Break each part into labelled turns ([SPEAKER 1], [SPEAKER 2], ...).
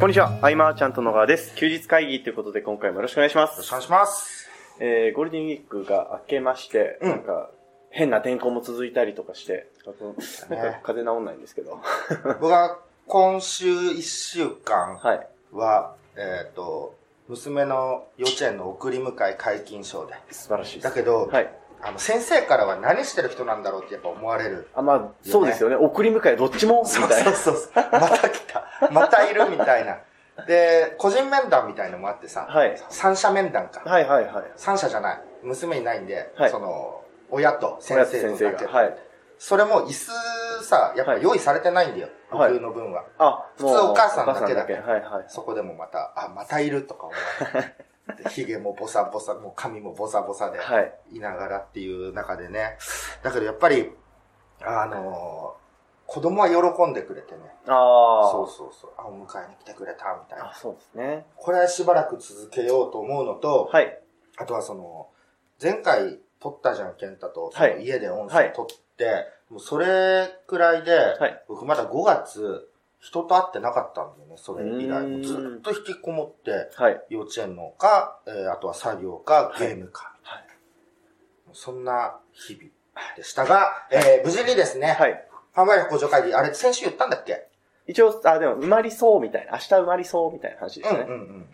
[SPEAKER 1] こんにちは、アイマーちゃんと野川です。休日会議ということで今回もよろしくお願いします
[SPEAKER 2] よろしくお。願いします。
[SPEAKER 1] えー、ゴールデンウィークが明けまして、
[SPEAKER 2] うん
[SPEAKER 1] なんか、変な天候も続いたりとかして、なんか風邪治んないんですけど。
[SPEAKER 2] 僕は今週1週間
[SPEAKER 1] はい。
[SPEAKER 2] は、えっ、と、娘の幼稚園の送り迎え解禁賞で。
[SPEAKER 1] 素晴らしいです。
[SPEAKER 2] だけど、
[SPEAKER 1] はい。
[SPEAKER 2] あの、先生からは何してる人なんだろうってやっぱ思われる。
[SPEAKER 1] あ、まあ、そうですよね。送り迎えどっちもみ
[SPEAKER 2] そう
[SPEAKER 1] たいな。
[SPEAKER 2] そうそう。また来た。またいるみたいな。で、個人面談みたいのもあってさ、
[SPEAKER 1] はい
[SPEAKER 2] 三者面談か。
[SPEAKER 1] はいはいはい。
[SPEAKER 2] 三者じゃない。娘いないんで、
[SPEAKER 1] はい
[SPEAKER 2] その、親と先
[SPEAKER 1] 親
[SPEAKER 2] 生
[SPEAKER 1] と
[SPEAKER 2] だけ。
[SPEAKER 1] が。はい。
[SPEAKER 2] それも椅子さ、やっぱ用意されてないんだよ。
[SPEAKER 1] はい
[SPEAKER 2] 僕の分は。
[SPEAKER 1] あ、
[SPEAKER 2] 普通お母さんだけだ
[SPEAKER 1] お母さんはいはい。
[SPEAKER 2] そこでもまた、あ、またいるとか思われ 髭もボサボサ、もう髪もボサボサで、
[SPEAKER 1] はい。
[SPEAKER 2] いながらっていう中でね。だけどやっぱり、あのー子供は喜んでくれてね。
[SPEAKER 1] ああ。
[SPEAKER 2] そうそうそう。あ、お迎えに来てくれたみたい
[SPEAKER 1] あ、
[SPEAKER 2] な。
[SPEAKER 1] そうですね。
[SPEAKER 2] これはしばらく続けようと思うのと、
[SPEAKER 1] はい。
[SPEAKER 2] あとはその、前回撮ったじゃん、ケンタと。
[SPEAKER 1] はい
[SPEAKER 2] その家で音声撮って、もうそれくらいで、
[SPEAKER 1] はい
[SPEAKER 2] 僕まだ5月、人と会ってなかったんだよね、それ以来。ずっと引きこもって、
[SPEAKER 1] はい。
[SPEAKER 2] 幼稚園のか、えーあとは作業か、ゲームか。
[SPEAKER 1] はい
[SPEAKER 2] そんな日々でしたが、えー無事にですね、
[SPEAKER 1] はい。
[SPEAKER 2] 販売力向上会議、あれ先週言ったんだっけ？
[SPEAKER 1] 一応、あ、でも、埋まりそうみたいな。明日埋まりそうみたいな話ですね。
[SPEAKER 2] うんうんうんうん。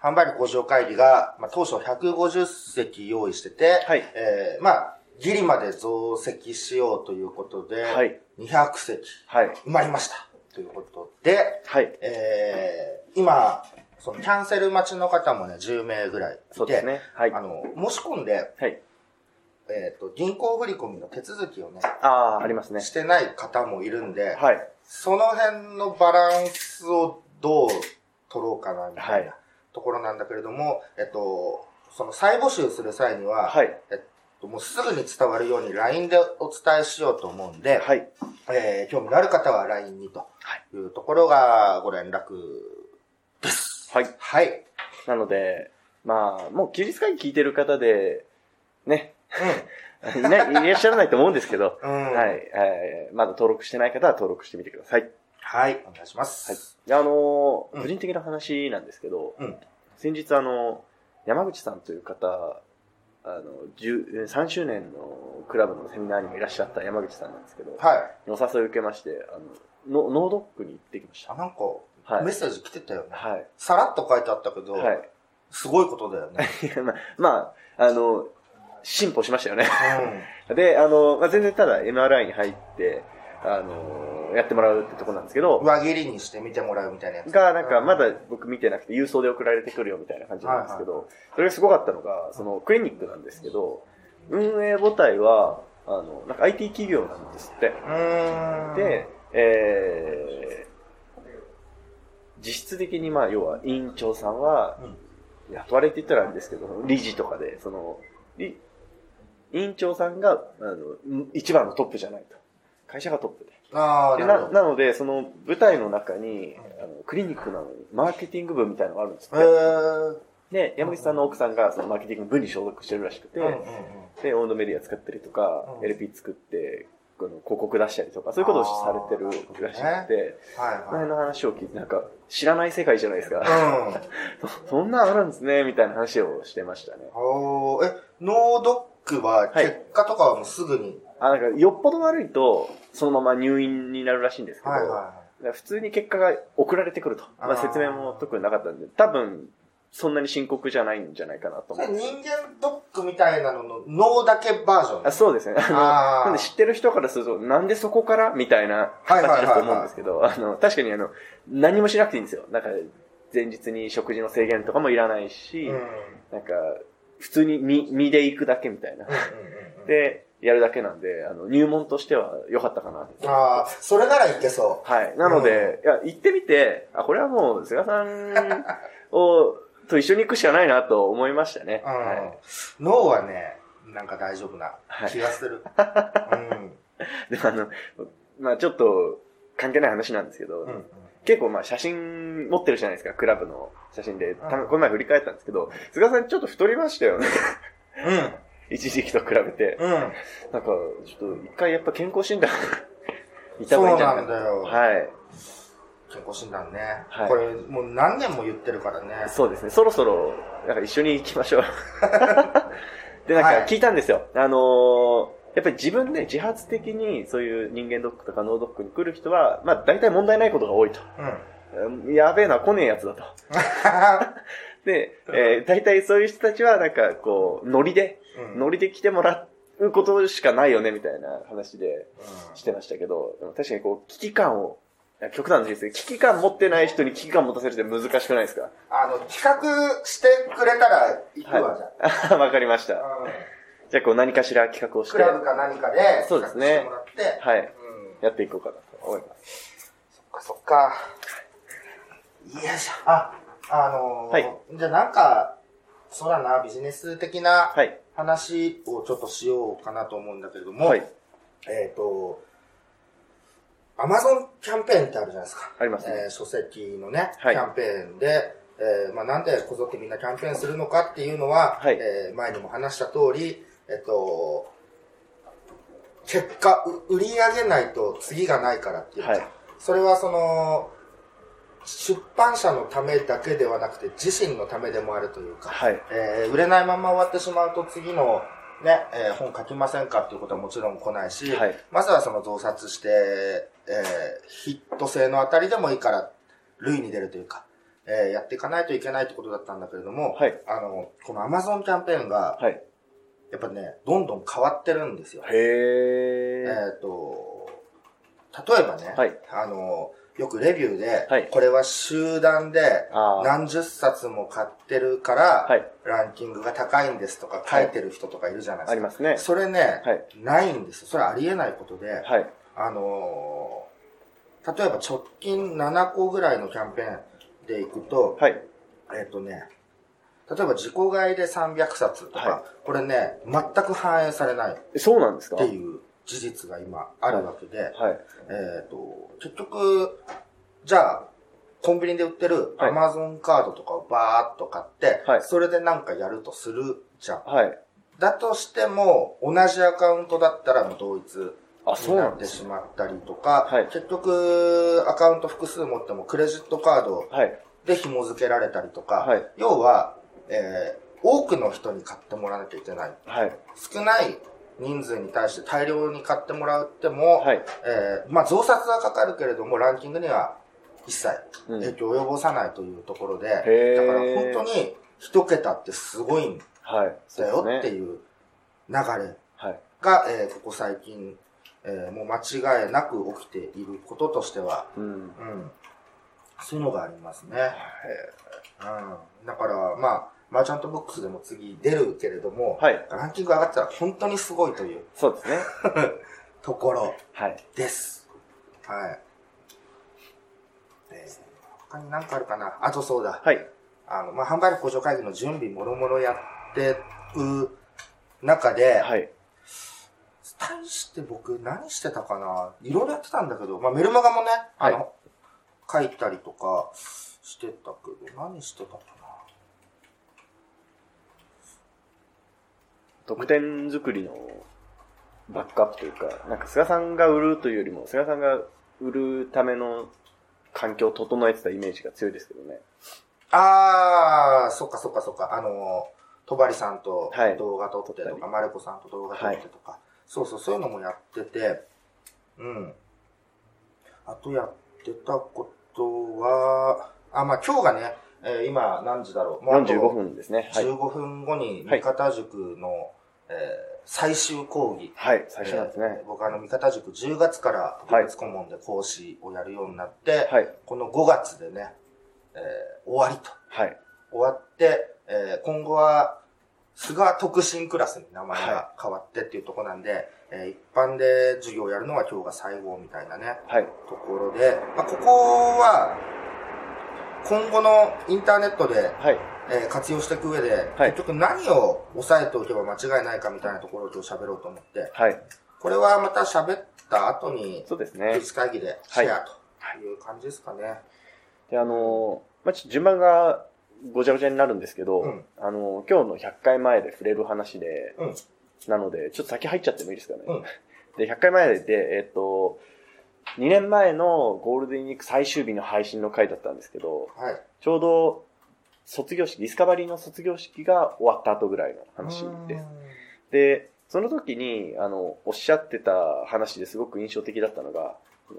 [SPEAKER 2] 販売力向上会議が、まあ、当初150席用意してて、
[SPEAKER 1] はい
[SPEAKER 2] えーまあ、ギリまで増席しようということで、
[SPEAKER 1] はい。
[SPEAKER 2] 200席
[SPEAKER 1] はい。
[SPEAKER 2] 埋まりました。ということで、
[SPEAKER 1] はい。
[SPEAKER 2] えー、今、そのキャンセル待ちの方もね、10名ぐらいいて、
[SPEAKER 1] そうですね。はい。
[SPEAKER 2] あの、申し込んで、
[SPEAKER 1] はい。
[SPEAKER 2] えっ、と、銀行振込の手続きをね、
[SPEAKER 1] ああ、ありますね。
[SPEAKER 2] してない方もいるんで、
[SPEAKER 1] はい。
[SPEAKER 2] その辺のバランスをどう取ろうかな、みたい
[SPEAKER 1] は
[SPEAKER 2] なところなんだけれども、えっと、その再募集する際には、
[SPEAKER 1] はい。
[SPEAKER 2] えっと、もうすぐに伝わるように LINE でお伝えしようと思うんで、
[SPEAKER 1] はい。
[SPEAKER 2] えー興味のある方は LINE にというところがご連絡です。
[SPEAKER 1] はい。
[SPEAKER 2] はい。
[SPEAKER 1] なので、まあ、もう休日会議聞いてる方で、ね、いない、いらっしゃらないと思うんですけど、
[SPEAKER 2] うん。うん。
[SPEAKER 1] はい。えーまだ登録してない方は登録してみてください。
[SPEAKER 2] はい。お願いします。
[SPEAKER 1] はい。であのー
[SPEAKER 2] うん
[SPEAKER 1] 個人的な話なんですけど、
[SPEAKER 2] うん
[SPEAKER 1] 先日あの、山口さんという方、あの、10 3周年のクラブのセミナーにもいらっしゃった山口さんなんですけど、
[SPEAKER 2] はい。
[SPEAKER 1] お誘いを受けまして、あの、ノノードックに行ってきました。
[SPEAKER 2] あ、なんか、
[SPEAKER 1] はい
[SPEAKER 2] メッセージ来てたよね。
[SPEAKER 1] はい。
[SPEAKER 2] さらっと書いてあったけど、
[SPEAKER 1] はい。
[SPEAKER 2] すごいことだよね。
[SPEAKER 1] まあ、あの、進歩しましたよね。
[SPEAKER 2] うん。
[SPEAKER 1] で、あの、まあ、全然ただ MRI に入って、あの、やってもらうってとこなんですけど、
[SPEAKER 2] 上切りにして見てもらうみたいなやつ。
[SPEAKER 1] が、なんか、まだ僕見てなくて、郵送で送られてくるよみたいな感じなんですけど、それがすごかったのが、その、クリニックなんですけど、運営母体は、あの、なんか IT 企業なんですって。で、えー、実質的に、まあ、要は、委員長さんは、雇われって言ったらあれですけど、理事とかで、その、り委員長さんが、あの、一番のトップじゃないと。会社がトップで。
[SPEAKER 2] ああ、
[SPEAKER 1] でな
[SPEAKER 2] な
[SPEAKER 1] ので、その舞台の中に、あのクリニックなのに、マーケティング部みたいなのがあるんです
[SPEAKER 2] へ
[SPEAKER 1] って。
[SPEAKER 2] ー。
[SPEAKER 1] で、山口さんの奥さんがそのマーケティング部に所属してるらしくて、で、オンドメディア作ったりとか、
[SPEAKER 2] うん
[SPEAKER 1] LP 作って、この広告出したりとか、そういうことをされてるらしくて、
[SPEAKER 2] はい
[SPEAKER 1] この話を聞いて、なんか、知らない世界じゃないですか。そ そんなんあるんですね、みたいな話をしてましたね。
[SPEAKER 2] え、ノードックは
[SPEAKER 1] はい。
[SPEAKER 2] 結果とかはもうすぐに？
[SPEAKER 1] あ、なんか、よっぽど悪いと、そのまま入院になるらしいんですけど、
[SPEAKER 2] はいは
[SPEAKER 1] だから普通に結果が送られてくると。まあ、説明も特になかったんで、多分、そんなに深刻じゃないんじゃないかなと思
[SPEAKER 2] 人間ドックみたいなのの脳だけバージョン。
[SPEAKER 1] あそうですね。あのなんで知ってる人からすると、なんでそこからみたいな
[SPEAKER 2] はいはいはいはい
[SPEAKER 1] 形だと思うんですけど、あの、確かにあの、何もしなくていいんですよ。なんか、前日に食事の制限とかもいらないし、
[SPEAKER 2] うん。うん
[SPEAKER 1] なんか、普通に身、身で行くだけみたいな。
[SPEAKER 2] うんうん。
[SPEAKER 1] で、やるだけなんで、あの、入門としては良かったかな。
[SPEAKER 2] ああ、それならいけそ
[SPEAKER 1] はい。なので、いや、行ってみて、あ、これはもう、菅さん を、と一緒に行くしかないなと思いましたね。
[SPEAKER 2] う。うん
[SPEAKER 1] は。
[SPEAKER 2] 脳はね、なんか大丈夫な気がする。うん。
[SPEAKER 1] い。でもあの、まあちょっと、関係ない話なんですけど、
[SPEAKER 2] うん。
[SPEAKER 1] 結構まあ写真持ってるじゃないですか、クラブの写真で。た
[SPEAKER 2] うん
[SPEAKER 1] この前振り返ったんですけど、菅さんちょっと太りましたよね。
[SPEAKER 2] うん。
[SPEAKER 1] 一時期と比べて。
[SPEAKER 2] うん。
[SPEAKER 1] なんか、ちょっと一回やっぱ健康診断 行った方がいいんじゃないか
[SPEAKER 2] そうなんだよ
[SPEAKER 1] はい。
[SPEAKER 2] 健康診断ね。
[SPEAKER 1] はい
[SPEAKER 2] これ、もう何年も言ってるからね。
[SPEAKER 1] そうですね、そろそろ、なんか一緒に行きましょう。で、なんか聞いたんですよ。あのーやっぱり自分で自発的にそういう人間ドックとか脳ドックに来る人は、まあ大体問題ないことが多いと。
[SPEAKER 2] うん。
[SPEAKER 1] うんやべえな、来ねえやつだと。で、えー大体そういう人たちはなんかこう、ノリで、
[SPEAKER 2] うん
[SPEAKER 1] ノリで来てもらうことしかないよね、みたいな話で
[SPEAKER 2] うん
[SPEAKER 1] してましたけど、でも確かにこう、危機感を、極端ですけど、危機感持ってない人に危機感持たせるって難しくないですか？
[SPEAKER 2] あの、企画してくれたら行くわ、じゃ
[SPEAKER 1] あ わかりました。
[SPEAKER 2] あ。うん
[SPEAKER 1] じゃあこう何かしら企画をして、
[SPEAKER 2] クラブか何かで、
[SPEAKER 1] そうですねはい、
[SPEAKER 2] うん。
[SPEAKER 1] やっていこうかなと思います。
[SPEAKER 2] そっかそっか。よいしょ。あ、あのー
[SPEAKER 1] はい
[SPEAKER 2] じゃあなんか、そうだな、ビジネス的な
[SPEAKER 1] はい。
[SPEAKER 2] 話をちょっとしようかなと思うんだけれども、
[SPEAKER 1] はい。
[SPEAKER 2] えっ、と、アマゾンキャンペーンってあるじゃないですか。
[SPEAKER 1] ありますね
[SPEAKER 2] えー書籍のね、
[SPEAKER 1] はい
[SPEAKER 2] キャンペーンで、えーまあ、なんでこぞってみんなキャンペーンするのかっていうのは、
[SPEAKER 1] はい
[SPEAKER 2] えー前にも話した通り、えっ、と、結果、う売り上げないと次がないからっていうか、
[SPEAKER 1] はい
[SPEAKER 2] それはその、出版社のためだけではなくて自身のためでもあるというか、
[SPEAKER 1] はい。
[SPEAKER 2] えー売れないまま終わってしまうと次のね、えー本書きませんかっていうことはもちろん来ないし、
[SPEAKER 1] はい
[SPEAKER 2] まずはその増刷して、えーヒット性のあたりでもいいから、類に出るというか、えーやっていかないといけないってことだったんだけれども、
[SPEAKER 1] はい
[SPEAKER 2] あの、この Amazon キャンペーンが、
[SPEAKER 1] はい。
[SPEAKER 2] やっぱね、どんどん変わってるんですよ。
[SPEAKER 1] へ
[SPEAKER 2] え
[SPEAKER 1] ー。
[SPEAKER 2] っ、と、例えばね、
[SPEAKER 1] はい
[SPEAKER 2] あの、よくレビューで、
[SPEAKER 1] はい
[SPEAKER 2] これは集団で何十冊も買ってるから、
[SPEAKER 1] はい。
[SPEAKER 2] ランキングが高いんですとか書いてる人とかいるじゃないですか。
[SPEAKER 1] ありますね。
[SPEAKER 2] それね、
[SPEAKER 1] はい
[SPEAKER 2] ないんですよ。それありえないことで、
[SPEAKER 1] はい。
[SPEAKER 2] あのー例えば直近7個ぐらいのキャンペーンでいくと、
[SPEAKER 1] はい。
[SPEAKER 2] えっ、とね、例えば自己買いで300冊とか、
[SPEAKER 1] はい
[SPEAKER 2] これね、全く反映されない
[SPEAKER 1] そうなんですか？
[SPEAKER 2] ていう事実が今あるわけで、
[SPEAKER 1] はい。
[SPEAKER 2] えっ、と、結局、じゃあ、コンビニで売ってる
[SPEAKER 1] はい
[SPEAKER 2] Amazon カードとかをバーっと買って、
[SPEAKER 1] はい
[SPEAKER 2] それでなんかやるとするじゃん。
[SPEAKER 1] はい。
[SPEAKER 2] だとしても、同じアカウントだったらもう同一
[SPEAKER 1] あ、そう
[SPEAKER 2] にな。ってしまったりとか、
[SPEAKER 1] はい
[SPEAKER 2] 結局、アカウント複数持ってもクレジットカード
[SPEAKER 1] はい。
[SPEAKER 2] で紐付けられたりとか、
[SPEAKER 1] はい
[SPEAKER 2] 要は、えー多くの人に買ってもらわなきゃいけない。
[SPEAKER 1] はい。
[SPEAKER 2] 少ない人数に対して大量に買ってもらっても、
[SPEAKER 1] はい。
[SPEAKER 2] えーまあ増刷はかかるけれども、ランキングには一切
[SPEAKER 1] うん
[SPEAKER 2] 影響を及ぼさないというところで、
[SPEAKER 1] へー
[SPEAKER 2] だから本当に一桁ってすごいんだよ。っていう流れ
[SPEAKER 1] はい。
[SPEAKER 2] が、えーここ最近、えーもう間違いなく起きていることとしては、
[SPEAKER 1] うん。
[SPEAKER 2] うん、そういうのがありますね。うん、だから、まあ、マーチャントボックスでも次出るけれども、
[SPEAKER 1] はい。
[SPEAKER 2] ランキング上がったら本当にすごいという
[SPEAKER 1] そうですね。
[SPEAKER 2] ところ
[SPEAKER 1] はい。
[SPEAKER 2] です。はい。えー他に何かあるかな？あとそうだ。
[SPEAKER 1] はい。
[SPEAKER 2] あの、まあ、販売力向上会議の準備もろもろやってる中で、
[SPEAKER 1] はい。
[SPEAKER 2] 対して僕何してたかな？いろいろやってたんだけど、まあ、メルマガもね、あの、書いたりとかしてたけど、何してたか
[SPEAKER 1] 得点作りのバックアップというか、なんか菅さんが売るというよりも、菅さんが売るための環境を整えてたイメージが強いですけどね。
[SPEAKER 2] なあー、そっかそっかそっか、あの、とばりさんと
[SPEAKER 1] はい
[SPEAKER 2] 動画撮ってとか、マレコさんと動画撮ってとか、そうそう、そういうのもやってて、うん。あとやってたことは、あ、まあ今日がね、えー今何時だろう？もうあと
[SPEAKER 1] 45分ですね。はい。
[SPEAKER 2] 15分後に
[SPEAKER 1] はい
[SPEAKER 2] 三方塾の、えー最終講義。
[SPEAKER 1] はい。最初なんです
[SPEAKER 2] えー
[SPEAKER 1] ね。
[SPEAKER 2] 僕あの三方塾10月から
[SPEAKER 1] はい
[SPEAKER 2] 特別顧問で講師をやるようになって、
[SPEAKER 1] はい。
[SPEAKER 2] この5月でね、えー終わりと。
[SPEAKER 1] はい。
[SPEAKER 2] 終わって、えー今後は、菅特進クラスに名前が変わってっていうところなんで、えー一般で授業をやるのは今日が最後みたいなね、
[SPEAKER 1] はい。
[SPEAKER 2] ところで、まあ、ここは、今後のインターネットで、
[SPEAKER 1] はい。
[SPEAKER 2] えー活用していく上で、
[SPEAKER 1] はい
[SPEAKER 2] 結局何を押さえておけば間違いないかみたいなところを今日喋ろうと思って、
[SPEAKER 1] はい。
[SPEAKER 2] これはまた喋った後に、
[SPEAKER 1] そうですね
[SPEAKER 2] 技。術会議でシェアという感じですかね。
[SPEAKER 1] で、あのー、まあ、順番がごちゃごちゃになるんですけど、
[SPEAKER 2] うん
[SPEAKER 1] あのー、今日の100回前で触れる話で、
[SPEAKER 2] うん
[SPEAKER 1] なので、ちょっと先入っちゃってもいいですかね。
[SPEAKER 2] うん
[SPEAKER 1] で、100回前で、えっと、2年前のゴールデンウィーク最終日の配信の回だったんですけど、
[SPEAKER 2] はい。
[SPEAKER 1] ちょうど卒業式、ディスカバリーの卒業式が終わった後ぐらいの話です。で、その時に、あの、おっしゃってた話ですごく印象的だったのが、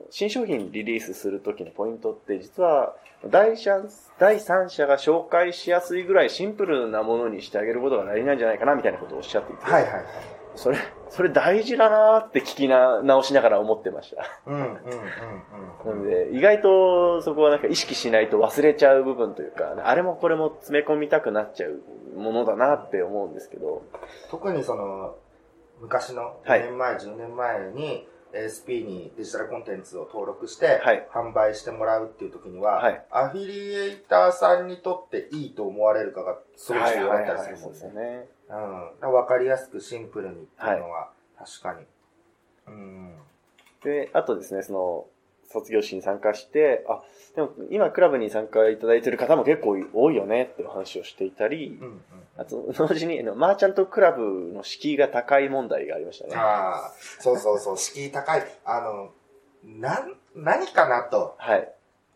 [SPEAKER 1] 新商品リリースする時のポイントって、実は第三、第三者が紹介しやすいぐらいシンプルなものにしてあげることが大事なんじゃないかな、みたいなことをおっしゃっていて、
[SPEAKER 2] はいはいはい。
[SPEAKER 1] それ、それ大事だなーって聞きな、直しながら思ってました。
[SPEAKER 2] うんうんうん
[SPEAKER 1] な
[SPEAKER 2] うん。
[SPEAKER 1] ので、意外とそこはなんか意識しないと忘れちゃう部分というか、あれもこれも詰め込みたくなっちゃうものだなって思うんですけど、
[SPEAKER 2] 特にその、昔の
[SPEAKER 1] はい
[SPEAKER 2] 5年前、10年前に ASP にデジタルコンテンツを登録して
[SPEAKER 1] はい、
[SPEAKER 2] 販売してもらうっていう時には、
[SPEAKER 1] はい
[SPEAKER 2] アフィリエイターさんにとっていいと思われるかがすごい重要だったりする
[SPEAKER 1] んです
[SPEAKER 2] もね
[SPEAKER 1] よ。ね。
[SPEAKER 2] うん。わかりやすくシンプルにっていうのは、確かに。うん。
[SPEAKER 1] で、あとですね、その、卒業式に参加して、あ、でも今クラブに参加いただいてる方も結構多いよねってお話をしていたり
[SPEAKER 2] う、んうん。
[SPEAKER 1] あと、同時にあのマーチャントクラブの敷居が高い問題がありましたね。
[SPEAKER 2] ああ、そうそうそう、敷居高い。あの、なん、何かなと、
[SPEAKER 1] はい。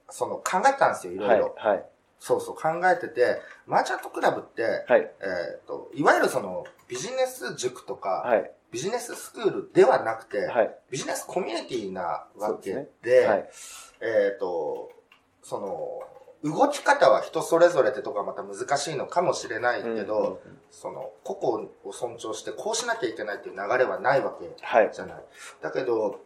[SPEAKER 2] その考えたんですよ、いろ
[SPEAKER 1] はいい
[SPEAKER 2] ろ。。
[SPEAKER 1] はい。
[SPEAKER 2] そうそう、考えてて、マーチャントクラブって、
[SPEAKER 1] はい。
[SPEAKER 2] えっ、と、いわゆるその、ビジネス塾とか、
[SPEAKER 1] はい。
[SPEAKER 2] ビジネススクールではなくて、
[SPEAKER 1] はい。
[SPEAKER 2] ビジネスコミュニティなわけ
[SPEAKER 1] そう
[SPEAKER 2] で、
[SPEAKER 1] はい。
[SPEAKER 2] えっ、と、その、動き方は人それぞれってとこはまた難しいのかもしれないけど、
[SPEAKER 1] うんうんうん
[SPEAKER 2] その、個々を尊重してこうしなきゃいけないっていう流れはないわけ
[SPEAKER 1] はい。
[SPEAKER 2] じゃない。だけど、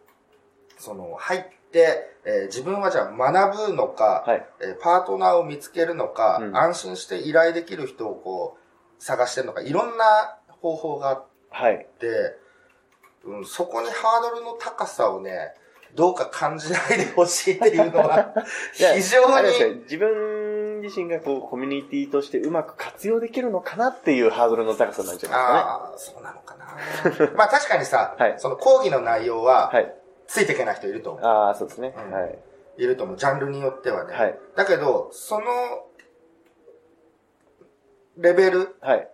[SPEAKER 2] その、入って、えー自分はじゃあ学ぶのか、
[SPEAKER 1] はい。
[SPEAKER 2] えーパートナーを見つけるのか、
[SPEAKER 1] うん
[SPEAKER 2] 安心して依頼できる人をこう、探してるのか、いろんな方法があっ
[SPEAKER 1] はい。
[SPEAKER 2] て、うん、そこにハードルの高さをね、どうか感じないでほしいっていうのは、非常に、
[SPEAKER 1] よ自分自身がこう、コミュニティとしてうまく活用できるのかなっていうハードルの高さなんじゃない
[SPEAKER 2] ああ、そうなのかな。まあ確かにさ、
[SPEAKER 1] はい
[SPEAKER 2] その講義の内容は。
[SPEAKER 1] はい。
[SPEAKER 2] ついていけない人いると思う。
[SPEAKER 1] ああ、そうですね。
[SPEAKER 2] うん
[SPEAKER 1] はい。
[SPEAKER 2] いると思う。ジャンルによってはね。
[SPEAKER 1] はい。
[SPEAKER 2] だけど、その、レベル
[SPEAKER 1] はい。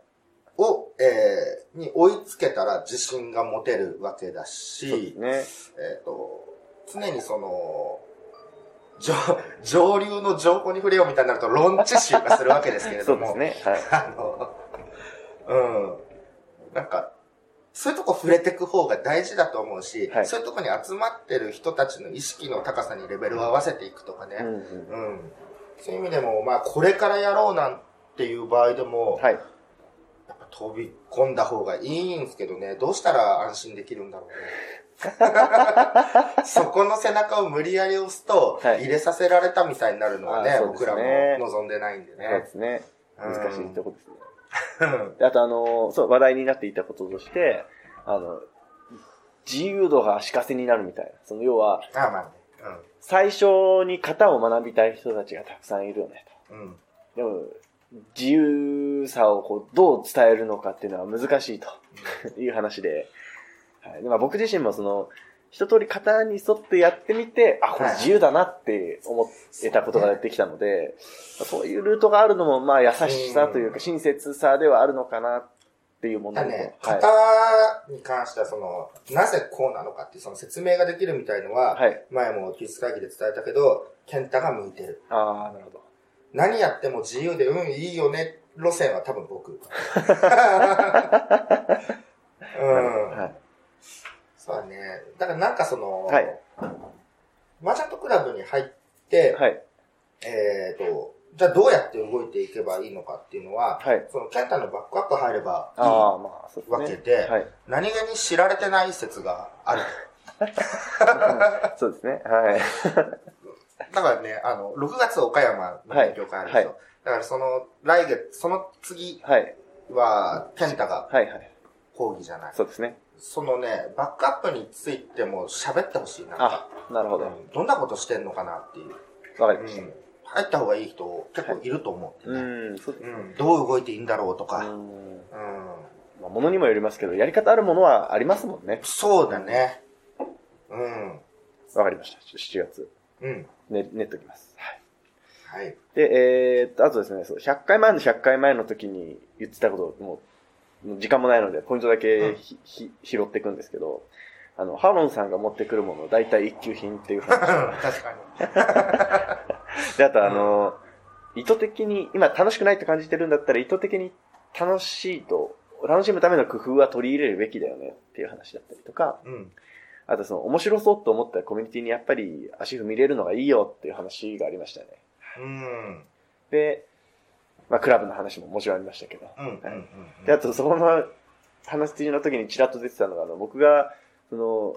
[SPEAKER 2] を、えー、に追いつけたら自信が持てるわけだし、
[SPEAKER 1] そうですね。
[SPEAKER 2] えっ、と、常にその、上、上流の情報に触れようみたいになると論知集がするわけですけれ
[SPEAKER 1] そ
[SPEAKER 2] ども。
[SPEAKER 1] うですね。はい。
[SPEAKER 2] あの、うん。なんか、そういうとこ触れていく方が大事だと思うし、
[SPEAKER 1] はい
[SPEAKER 2] そういうとこに集まってる人たちの意識の高さにレベルを合わせていくとかね。
[SPEAKER 1] うんうん
[SPEAKER 2] うん。そういう意味でも、まあ、これからやろうなんていう場合でも、
[SPEAKER 1] はい。
[SPEAKER 2] やっぱ飛び込んだ方がいいんですけどね、どうしたら安心できるんだろうね。そこの背中を無理やり押すと、
[SPEAKER 1] はい
[SPEAKER 2] 入れさせられたみたいになるのはね、
[SPEAKER 1] あそうです
[SPEAKER 2] 僕
[SPEAKER 1] ね
[SPEAKER 2] らも望んでないんで
[SPEAKER 1] そうで
[SPEAKER 2] ね。
[SPEAKER 1] すね。
[SPEAKER 2] うん
[SPEAKER 1] 難しいとこですね。あとあの、そう、話題になっていたこととして、あの、自由度が足かせになるみたいな。その要は、
[SPEAKER 2] ああまあね。
[SPEAKER 1] 最初に型を学びたい人たちがたくさんいるよね
[SPEAKER 2] うん。うん。
[SPEAKER 1] と。でも、自由さをこうどう伝えるのかっていうのは難しいと いう話で、はい、でまあ僕自身もその、一通り型に沿ってやってみて、あ、これ自由だなって思えたことができたので、そういうルートがあるのも、まあ優しさというか親切さではあるのかなっていうものと、
[SPEAKER 2] だね、
[SPEAKER 1] はい
[SPEAKER 2] 型に関してはその、なぜこうなのかっていうその説明ができるみたいのは、
[SPEAKER 1] はい。
[SPEAKER 2] 前も技術会議で伝えたけど、ケンタが向いてる。
[SPEAKER 1] ああ、なるほど。
[SPEAKER 2] 何やっても自由で、うん、いいよね、路線は多分僕。うん。
[SPEAKER 1] はい。
[SPEAKER 2] そうだね。だからなんかその、
[SPEAKER 1] はい
[SPEAKER 2] マーチャントクラブに入って、
[SPEAKER 1] はい。
[SPEAKER 2] えっ、と、じゃあどうやって動いていけばいいのかっていうのは、
[SPEAKER 1] はい。
[SPEAKER 2] そのケンタのバックアップ入ればいいわ
[SPEAKER 1] ですね。
[SPEAKER 2] けで、
[SPEAKER 1] はい。
[SPEAKER 2] 何気に知られてない説がある。
[SPEAKER 1] そうですね。はい。
[SPEAKER 2] だからね、あの、6月岡山の勉強会あるんですよ。
[SPEAKER 1] は
[SPEAKER 2] だからその、来月、その次
[SPEAKER 1] はい。
[SPEAKER 2] は、ケンタが。講義じゃない。
[SPEAKER 1] そうですね。
[SPEAKER 2] そのね、バックアップについても喋ってほしいな。
[SPEAKER 1] あ、なるほど。わ
[SPEAKER 2] うんどんなことしてんのかなっていう。
[SPEAKER 1] かりました。
[SPEAKER 2] うん入った方がいい人結構いると思う、ね
[SPEAKER 1] うん、そうですね。
[SPEAKER 2] うん。どう動いていいんだろうとか。
[SPEAKER 1] うん。
[SPEAKER 2] うん。
[SPEAKER 1] まあ、ものにもよりますけど、やり方あるものはありますもんね。
[SPEAKER 2] そうだね。うん。
[SPEAKER 1] わかりました。7月。
[SPEAKER 2] うん。
[SPEAKER 1] ね、練っときます。はい。
[SPEAKER 2] はい。
[SPEAKER 1] で、えーっと、あとですね、そう、100回前の100回前の時に言ってたことを、もう時間もないので、ポイントだけひ、ひ拾っていくんですけど、あの、ハロンさんが持ってくるもの、大体一級品っていう話。
[SPEAKER 2] 確かに。
[SPEAKER 1] で、あとあの、意図的に、今楽しくないって感じてるんだったら意図的に楽しいと、楽しむための工夫は取り入れるべきだよねっていう話だったりとか、
[SPEAKER 2] うん。
[SPEAKER 1] あとその面白そうと思ったコミュニティにやっぱり足踏み入れるのがいいよっていう話がありましたね。
[SPEAKER 2] うん。
[SPEAKER 1] で、まあクラブの話ももちろんありましたけど。で、あとそこの話の時にちらっと出てたのが、あの、僕が、その、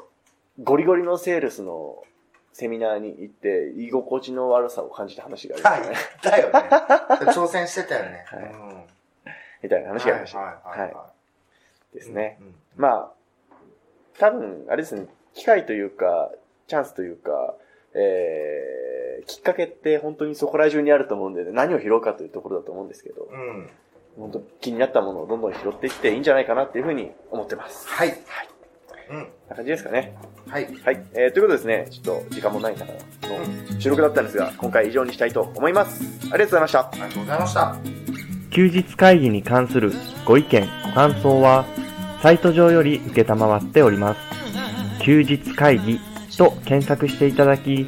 [SPEAKER 1] ゴリゴリのセールスのセミナーに行って、居心地の悪さを感じた話がありま
[SPEAKER 2] はい
[SPEAKER 1] したね。。
[SPEAKER 2] だよね。挑戦してたよね。
[SPEAKER 1] はい
[SPEAKER 2] うん。
[SPEAKER 1] みたいな話がありました。
[SPEAKER 2] はい。はい。はい。
[SPEAKER 1] ですね。
[SPEAKER 2] うん。
[SPEAKER 1] まあ、多分、あれですね、機会というか、チャンスというか、えー、きっかけって本当にそこら中にあると思うんで、何を拾うかというところだと思うんですけど、
[SPEAKER 2] うん。
[SPEAKER 1] 本当気になったものをどんどん拾っていっていいんじゃないかなっていうふうに思ってます。
[SPEAKER 2] はい。うん。
[SPEAKER 1] こんな感じですかね。
[SPEAKER 2] はい。
[SPEAKER 1] はい。えー、ということでですね、ちょっと時間もない中の収録だったんですが、今回以上にしたいと思います。ありがとうございました。
[SPEAKER 2] ありがとうございました。
[SPEAKER 3] 休日会議に関するご意見、ご感想は、サイト上より受けたまわっております。休日会議と検索していただき、